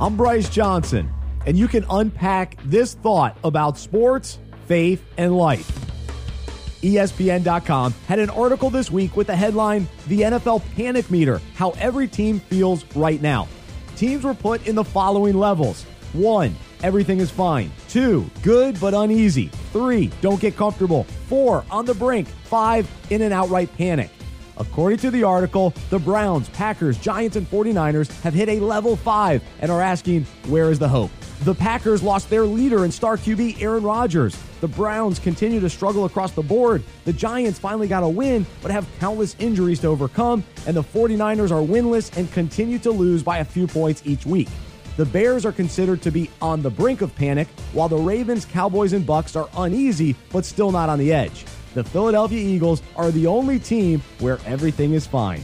I'm Bryce Johnson, and you can unpack this thought about sports, faith, and life. ESPN.com had an article this week with the headline The NFL Panic Meter How Every Team Feels Right Now. Teams were put in the following levels one, everything is fine. Two, good but uneasy. Three, don't get comfortable. Four, on the brink. Five, in an outright panic. According to the article, the Browns, Packers, Giants, and 49ers have hit a level five and are asking, where is the hope? The Packers lost their leader and star QB, Aaron Rodgers. The Browns continue to struggle across the board. The Giants finally got a win, but have countless injuries to overcome. And the 49ers are winless and continue to lose by a few points each week. The Bears are considered to be on the brink of panic, while the Ravens, Cowboys, and Bucs are uneasy, but still not on the edge. The Philadelphia Eagles are the only team where everything is fine.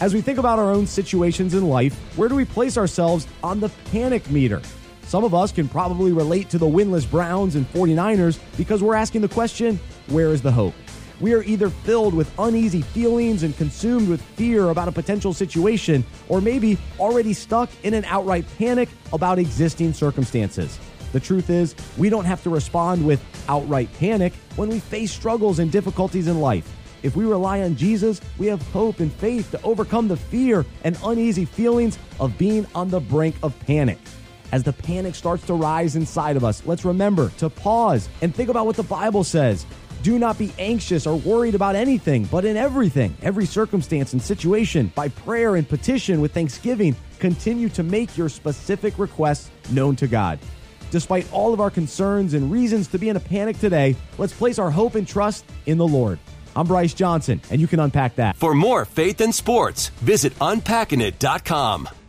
As we think about our own situations in life, where do we place ourselves on the panic meter? Some of us can probably relate to the winless Browns and 49ers because we're asking the question where is the hope? We are either filled with uneasy feelings and consumed with fear about a potential situation, or maybe already stuck in an outright panic about existing circumstances. The truth is, we don't have to respond with outright panic when we face struggles and difficulties in life. If we rely on Jesus, we have hope and faith to overcome the fear and uneasy feelings of being on the brink of panic. As the panic starts to rise inside of us, let's remember to pause and think about what the Bible says. Do not be anxious or worried about anything, but in everything, every circumstance and situation, by prayer and petition with thanksgiving, continue to make your specific requests known to God. Despite all of our concerns and reasons to be in a panic today, let's place our hope and trust in the Lord. I'm Bryce Johnson, and you can unpack that. For more faith and sports, visit unpackingit.com.